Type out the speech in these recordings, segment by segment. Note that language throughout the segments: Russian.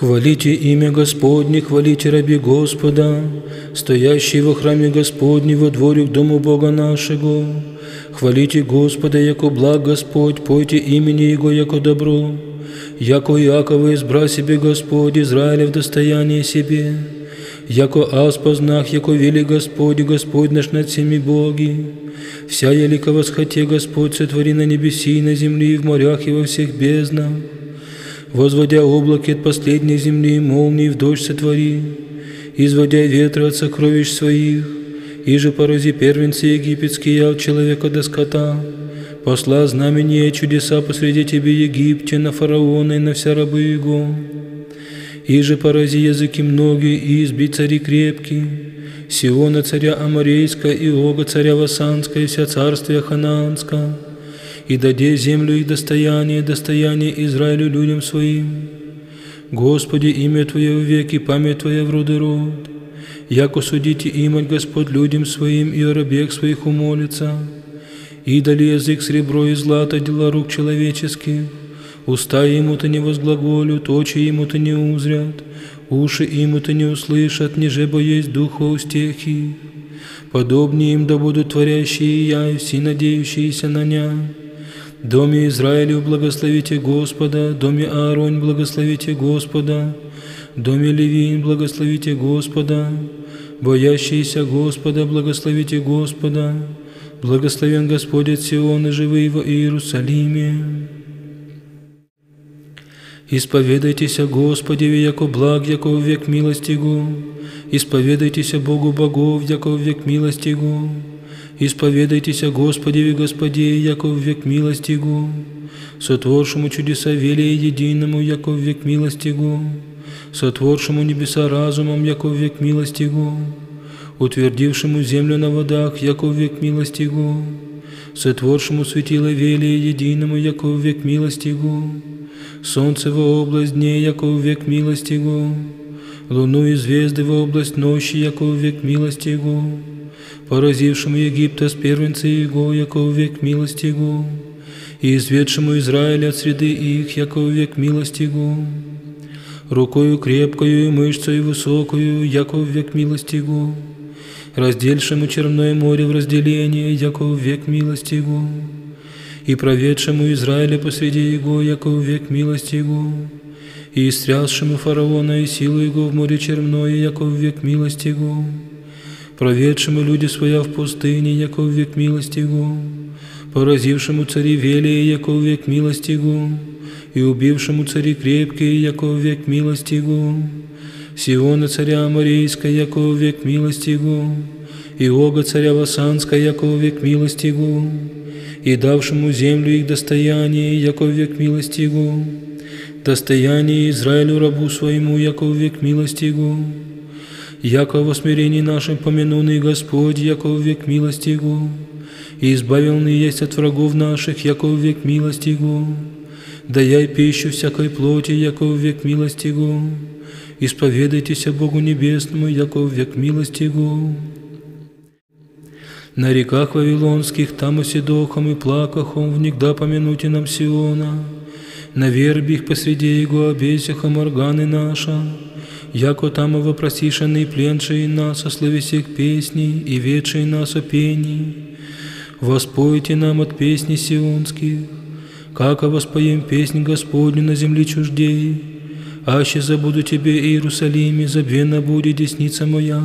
Хвалите имя Господне, хвалите раби Господа, стоящие во храме Господне во дворе к дому Бога нашего. Хвалите Господа, яко благ Господь, пойте имени Его, яко добро. Яко Иакова избра себе Господь, Израиля в достояние себе. Яко аз познах, яко вели Господь, Господь наш над всеми боги. Вся елика восхоте Господь сотвори на небеси и на земле, и в морях, и во всех безднах возводя облаки от последней земли, молнии в дождь сотвори, изводя ветры от сокровищ своих, и же порази первенцы египетские от человека до скота, посла знамения и чудеса посреди тебе Египте, на фараона и на вся рабы его, и же порази языки многие, и изби цари крепкие, Сиона царя Амарейска, и Ога царя Васанска, и вся царствие Ханаанска, и даде землю их достояние, достояние Израилю людям своим. Господи, имя Твое в веки, память Твоя в роды род. Яко судите имать Господь людям своим, и о рабех своих умолится. И дали язык сребро и злато, дела рук человеческих. Уста ему-то не возглаголют, очи ему-то не узрят, уши ему-то не услышат, ниже бо есть духа устехи. Подобнее им да будут творящие я и все надеющиеся на ня. Доме Израилю благословите Господа, доме Ааронь благословите Господа, доме Левин благословите Господа, боящиеся Господа благословите Господа, благословен Господь от Сиона, живый в Иерусалиме. Исповедайтеся Господи, яко благ, яко век милостигу, исповедайтеся Богу богов, яко век милостигу, Исповедайтесь о Господе и Господе, яко в век милостигу, сотворшему чудеса велия единому, яко в век милостигу, сотворшему небеса разумом, яко в век милостигу, утвердившему землю на водах, яко в век милостигу, сотворшему светило велия единому, яко в век милостигу, солнце во область дней, яко в век милостигу, луну и звезды во область ночи, яко в век милостигу, поразившему Египта с первенцы его, яко век милости его, и изведшему Израиля от среды их, яко век милости его, рукою крепкою и мышцей высокою, яко век милости его, раздельшему Черное море в разделение, яко век милости его, и проведшему Израиля посреди его, яко век милости его, и истрясшему фараона и силу его в море черное, яко век милости его, проведшему люди своя в пустыне, яко век милости Его, поразившему цари велие, яко век милости Его, и убившему цари крепкие, яко век милости Его, Сиона царя Амарейска, яко век милости Его, и Ога царя Васанска, яко век милости Его, и давшему землю их достояние, яко век милости Его, достояние Израилю рабу своему, яко век милости Его, яко во смирении нашем помянуный Господь, яко век милости Его, и избавленный есть от врагов наших, яко век милости Его, даяй пищу всякой плоти, яко век милости Его, исповедайтесь Богу Небесному, яко век милости Его. На реках Вавилонских, там и седохом и плакахом, внегда помянуте нам Сиона, на вербих посреди Его обесихом органы наша, яко там вопросишеный пленший нас о словесек песни и ведший нас о пении. Воспойте нам от песни сионских, как воспоем песнь Господню на земле чуждей. Аще забуду Тебе, Иерусалиме, забвена будет десница моя.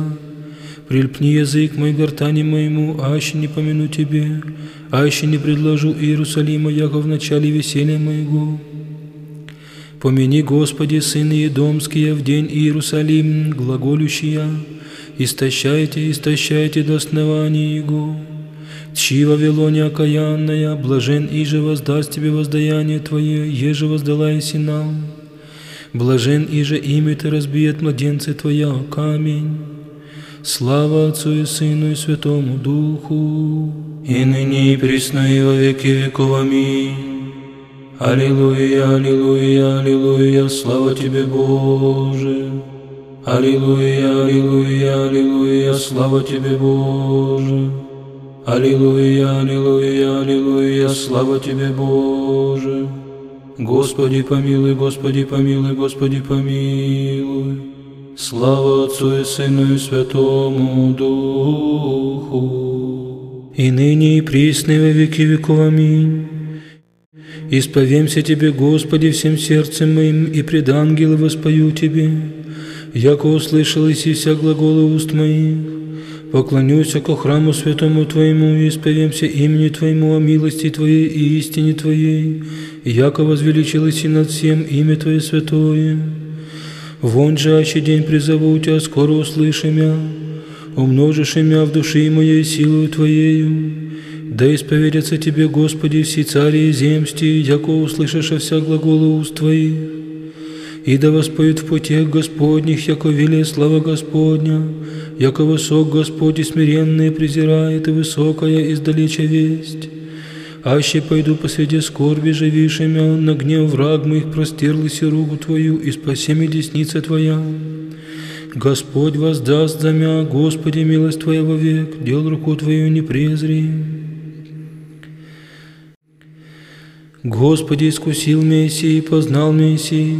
Прильпни язык мой гортани моему, аще не помяну Тебе, аще не предложу Иерусалима, яко в начале веселья моего. Помяни, Господи, сыны Едомские, в день Иерусалим, глаголющия, истощайте, истощайте до основания Его. Тщи Вавилоне окаянная, блажен иже воздаст тебе воздаяние Твое, еже воздала и нам. Блажен иже имя Ты разбиет младенцы Твоя, камень. Слава Отцу и Сыну и Святому Духу, и ныне и присно и во веки веков. Аминь. Аллилуйя, аллилуйя, аллилуйя, слава Тебе, Боже. Аллилуйя, аллилуйя, аллилуйя, слава Тебе, Боже. Аллилуйя, аллилуйя, аллилуйя, слава Тебе, Боже. Господи помилуй, Господи помилуй, Господи помилуй. Слава Отцу и Сыну и Святому Духу. И ныне и присно и во веки веков. Аминь. Исповемся Тебе, Господи, всем сердцем моим, и пред ангелы воспою Тебе, яко услышал и вся глаголы уст моих. Поклонюсь ко храму святому Твоему и исповемся имени Твоему о милости Твоей и истине Твоей, яко возвеличилось и над всем имя Твое святое. Вон же аще день призову Тебя, скоро услыши мя, умножишь имя в души моей силою Твоею. Да исповедятся Тебе, Господи, все цари и земсти, яко услышишь вся глаголы уст Твоих. И да воспоют в путях Господних, яко вели слава Господня, яко высок Господь и смиренные презирает, и высокая издалеча весть. Аще пойду посреди скорби живишемя, на гнев враг моих простерлась и руку Твою, и спаси меня десница Твоя. Господь воздаст за мя, Господи, милость Твоя век, дел руку Твою не презри. Господи, искусил Мессии, познал Мессии,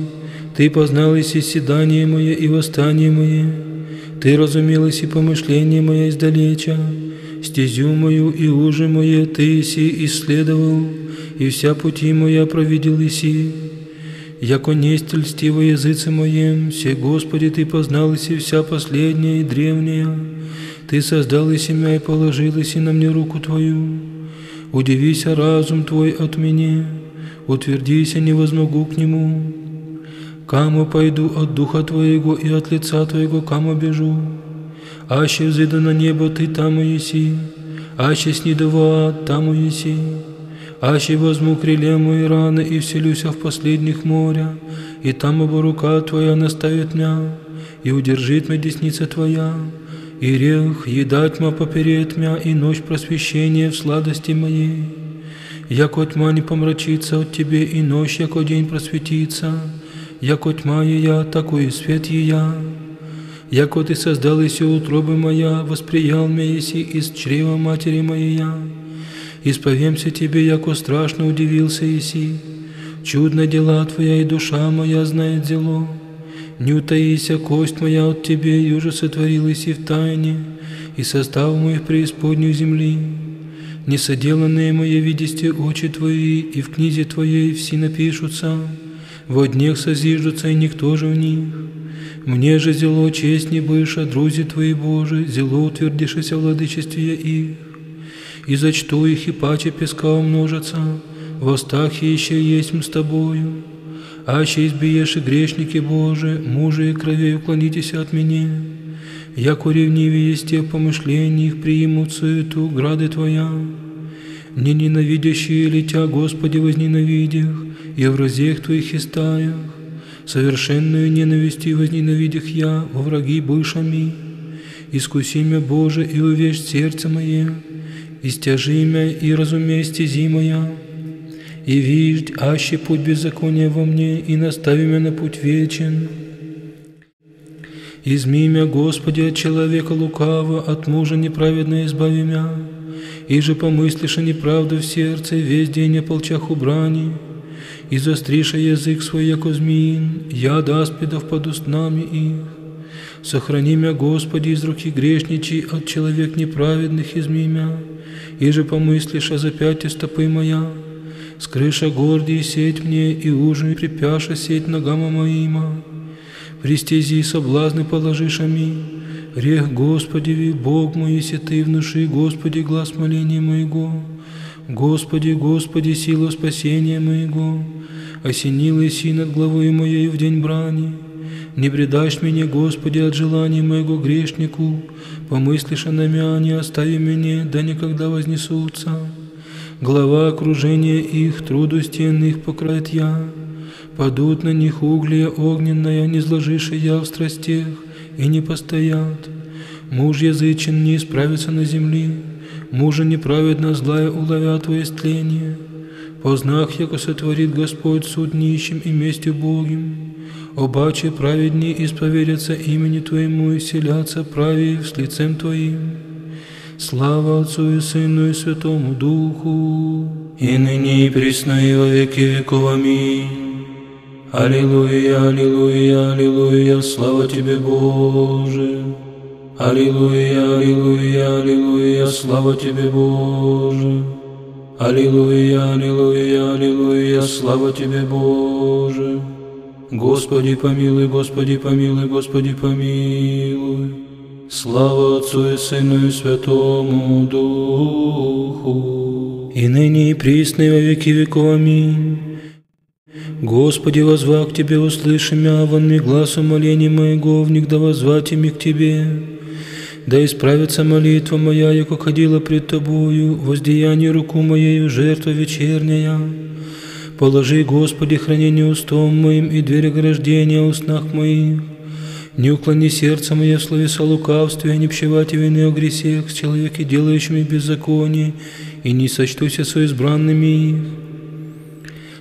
Ты познал и седание мое и восстание мое, Ты разумел и помышление мое издалеча, стезю мою и уже мое Ты си исследовал, и вся пути моя провидел иси. Яко несть льстиво языце моем, все Господи, Ты познал и вся последняя и древняя, Ты создал и семя и положил и на мне руку Твою. Удивися разум Твой от меня, утвердися, не возмогу к нему. Каму пойду от Духа Твоего и от лица Твоего, каму бежу. Аще взыду на небо, Ты там еси, аще ад, там еси. Аще возьму крылья мои раны и вселюся в последних моря, и там оба рука Твоя наставит меня, и удержит меня десница Твоя и рех едать ма поперед мя, и ночь просвещения в сладости моей. Яко тьма не помрачится от Тебе, и ночь, яко день просветится, яко тьма я, такой и свет я. Яко Ты создал и утробы моя, восприял меня еси из чрева матери моей я. Исповемся Тебе, яко страшно удивился еси, чудно дела Твоя, и душа моя знает зело. Не утаися, кость моя от Тебе, и уже сотворилась и в тайне, и состав моих преисподнюю земли. Несоделанные мои видисте очи Твои, и в книзе Твоей все напишутся, во днях созиждутся, и никто же в них. Мне же зело честь не быша, друзі Твои Боже, зело утвердишься в владычестве их. И зачту их, и паче песка умножатся, в устах еще есть с Тобою. Аще избиешь и грешники Божии, мужи и крови уклонитесь от меня. Яко ревнивее есть те помышления их примут суету, грады Твоя. Не ненавидящие летя, Господи, возненавидях, и в разех Твоих истаях, совершенную ненависти возненавидях я во враги бывшами. Искуси меня, Боже, и увещь сердце мое, и стяжи меня, и разумей стези моя, и виждь, аще путь беззакония во мне, и настави меня на путь вечен. Изми меня, Господи, от человека лукава, от мужа неправедно избави меня, и же помыслишь о неправду в сердце, весь день ополчах убрани, и застриша язык свой, яко змеин, яд аспидов под устнами их. Сохрани меня, Господи, из руки грешничий, от человек неправедных изми меня, и же помыслишь о запяте стопы моя, скрыша гордий сеть мне, и ужин припяша сеть ногам моима. Пристези соблазны положишь ами, рех Господи, Бог мой, если Ты внуши, Господи, глаз моления моего. Господи, Господи, сила спасения моего, осенил и над главой моей в день брани. Не предашь меня, Господи, от желания моего грешнику, помыслишь на меня, не остави меня, да никогда вознесутся глава окружения их, труду стенных покроет я. Падут на них угли огненная, не сложишь я в страстях, и не постоят. Муж язычен не исправится на земле, мужа неправедно злая уловят во истление. Познах, яко сотворит Господь суд нищим и мести Богим. Обаче праведнее исповедятся имени Твоему и селятся правее с лицем Твоим. Слава Отцу и Сыну и Святому Духу, и ныне и присно и во веки веков. Аминь. Аллилуйя, аллилуйя, аллилуйя, слава Тебе, Боже. Аллилуйя, аллилуйя, аллилуйя, слава Тебе, Боже. Аллилуйя, аллилуйя, аллилуйя, слава Тебе, Боже. Господи помилуй, Господи помилуй, Господи помилуй. Слава Отцу и Сыну и Святому Духу. И ныне и присно и во веки веков. Аминь. Господи, возвах к Тебе, услыши мя, вон ми глаз умоления моего, вник да возвать ими к Тебе. Да исправится молитва моя, яко ходила пред Тобою, воздеяние руку моею, жертва вечерняя. Положи, Господи, хранение устом моим и дверь ограждения устнах моих. Не уклони сердце мое в словеса лукавстве, не пщевать вины о гресех с человеки, делающими беззаконие, и не сочтуся со избранными их.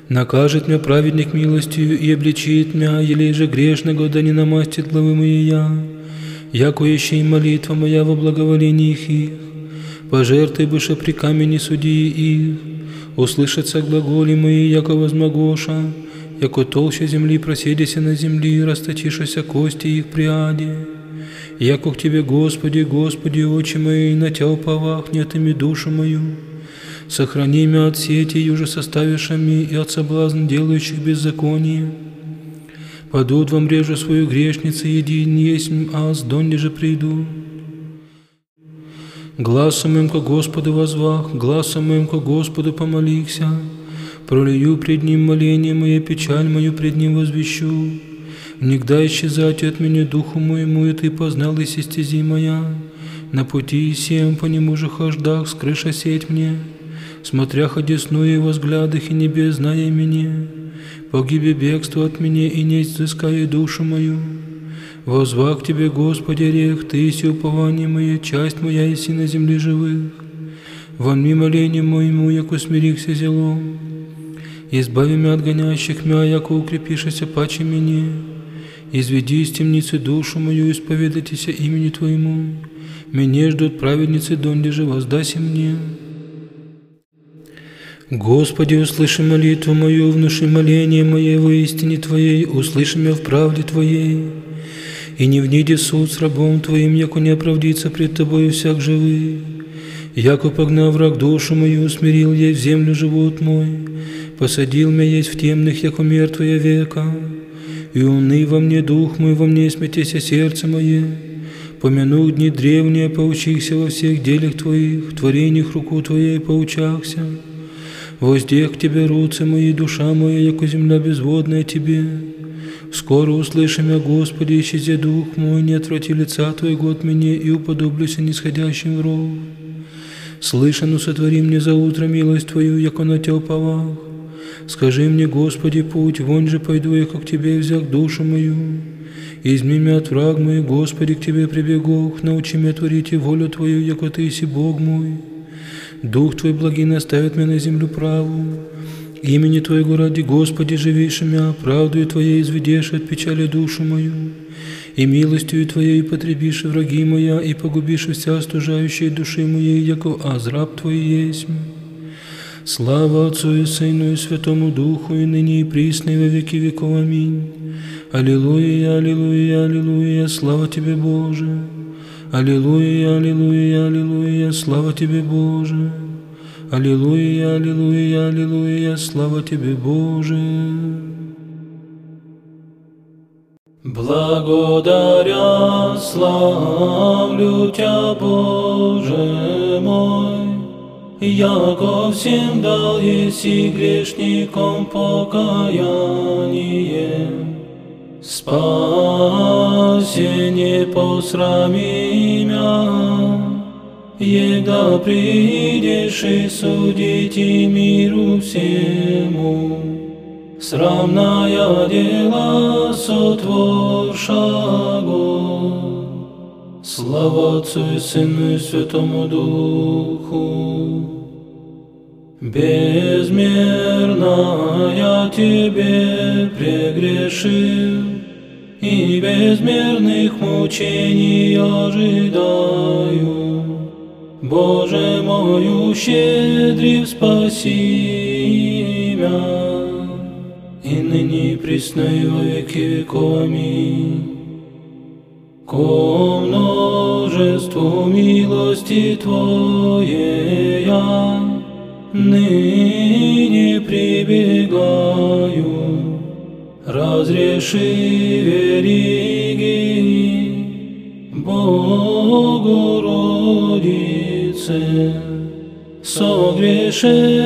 Накажет меня праведник милостью и обличит меня, елей же грешного, да не намастит главы мои я. Яко еще молитва моя во благоволении их, пожертвуй быше при камени судьи их, услышатся глаголи мои, яко возмогоша, яко толще земли проседися на земли, расточишися кости их приаде. Яко к Тебе, Господи, Господи, очи мои, на Тя уповах, нет ими душу мою. Сохрани меня от сети, юже составившими, и от соблазн, делающих беззаконие. Падут вам реже свою грешницы, един есть аз, донде же приду. Гласом моим ко Господу возвах, гласом моим ко Господу помолихся, пролию пред Ним моление мое, печаль мою пред Ним возвещу. Нигда исчезать от меня духу моему, и Ты познал и стези моя. На пути всем по нему же хождах, скрыша сеть мне, смотря одесную во взглядах и небес, зная меня. Погибе бегство от меня, и не изыскай душу мою. Возвах Тебе, Господи, рех, Ты си упование мое, часть моя, и на земле живых. Вон ми моление моему, яко смирихся зелом. Избави меня от гонящих мя, яко укрепишься паче мне. Изведи из темницы душу мою, исповедайтеся имени Твоему. Меня ждут праведницы, донде же воздаси мне. Господи, услыши молитву мою, внуши моление мое во истине Твоей, услыши меня в правде Твоей. И не вниди суд с рабом Твоим, яко не оправдится пред Тобою всяк живый. Яко погнав враг душу мою, усмирил ей в землю живот мой, посадил меня есть в темных, яко мертвая века. И уны во мне дух мой, во мне смятеся сердце мое. Помяну дни древние, поучихся во всех делях Твоих, творениях руку Твоей поучахся. Воздех к Тебе руцы мои, душа моя, яко земля безводная Тебе. Скоро услышим я, Господи, исчезе дух мой, не отврати лица Твоего от меня и уподоблюся нисходящим в ров. Слышану сотвори мне за утро милость Твою, яко на Тя уповах. Скажи мне, Господи, путь, вон же пойду я, как Тебе взял душу мою. Изми меня от враг мой, Господи, к Тебе прибегох, научи меня творить и волю Твою, яко Ты си Бог мой. Дух Твой благий наставит меня на землю праву. Имени Твоего ради, Господи, живишь мя, правдою Твоей изведешь от печали душу мою. И милостью Твоей потребишь враги моя, и погубишь вся стужающая души моей, яко азраб Твой есть. Слава Отцу и Сыну и Святому Духу, и ныне и присно и во веки веков. Аминь. Аллилуйя, аллилуйя, аллилуйя, слава Тебе, Боже. Аллилуйя, аллилуйя, аллилуйя, слава Тебе, Боже. Аллилуйя, аллилуйя, аллилуйя, слава Тебе, Боже. Благодаря, славлю Тя, Боже мой, Яко всем дал еси грешникам покаяние, Спасение посрами меня, Еда придешь и судить и миру всему, Срамная дела сотворша. Слава Отцу и Сыну и Святому Духу. Безмерно я Тебе прегрешил, И безмерных мучений ожидаю. Боже мою, щедрив спаси меня, и ныне присно и во веки веков. Аминь. Ко множеству милости Твоей я ныне прибегаю, разреши вериги Богородице, согрешений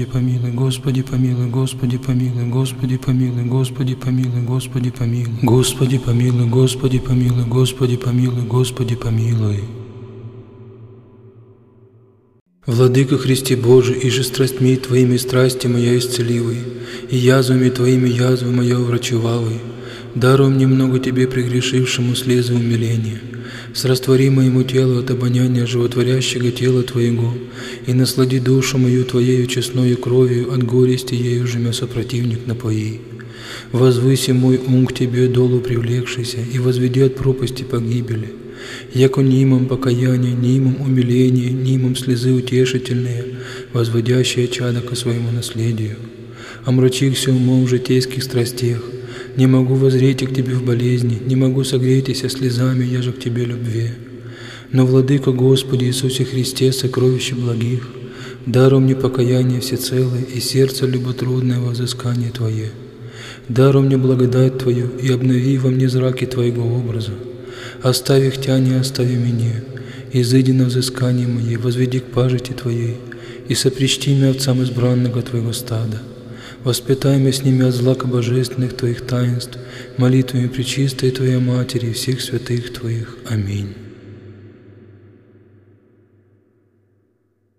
Господи помилуй, Господи помилуй, Господи помилуй, Господи помилуй, Господи помилуй, Господи помилуй. Господи помилуй, Господи помилуй, Господи помилуй, Господи помилуй. Владыка Христе Божий, и же страстьми Твоими страсти моя исцеливай, и язвами Твоими язвы моя врачевалой. Даруй мне много Тебе прегрешившему слезы умиления. Сраствори моему телу от обоняния животворящего тела Твоего, и наслади душу мою Твоею честною кровью от горести ею жмя сопротивник напои. Возвыси мой ум к Тебе долу привлекшийся, и возведи от пропасти погибели. Яко нимом покаяние, нимом умиление, нимом слезы утешительные, возводящие чадо ко своему наследию. Омрачихся умом житейских страстях, не могу возреть к Тебе в болезни, не могу согреться слезами, я же к Тебе любви. Но, Владыка Господи Иисусе Христе, сокровище благих, даруй мне покаяние всецелое и сердце люботрудное во взыскание Твое. Даруй мне благодать Твою и обнови во мне зраки Твоего образа. Остави их Тя, не остави меня, изыди на взыскание мое, возведи к пажити Твоей, и сопричти меня овцам избранного Твоего стада. Воспитай с ними от злака божественных Твоих таинств, молитвами Пречистой Твоей Матери и всех святых Твоих. Аминь.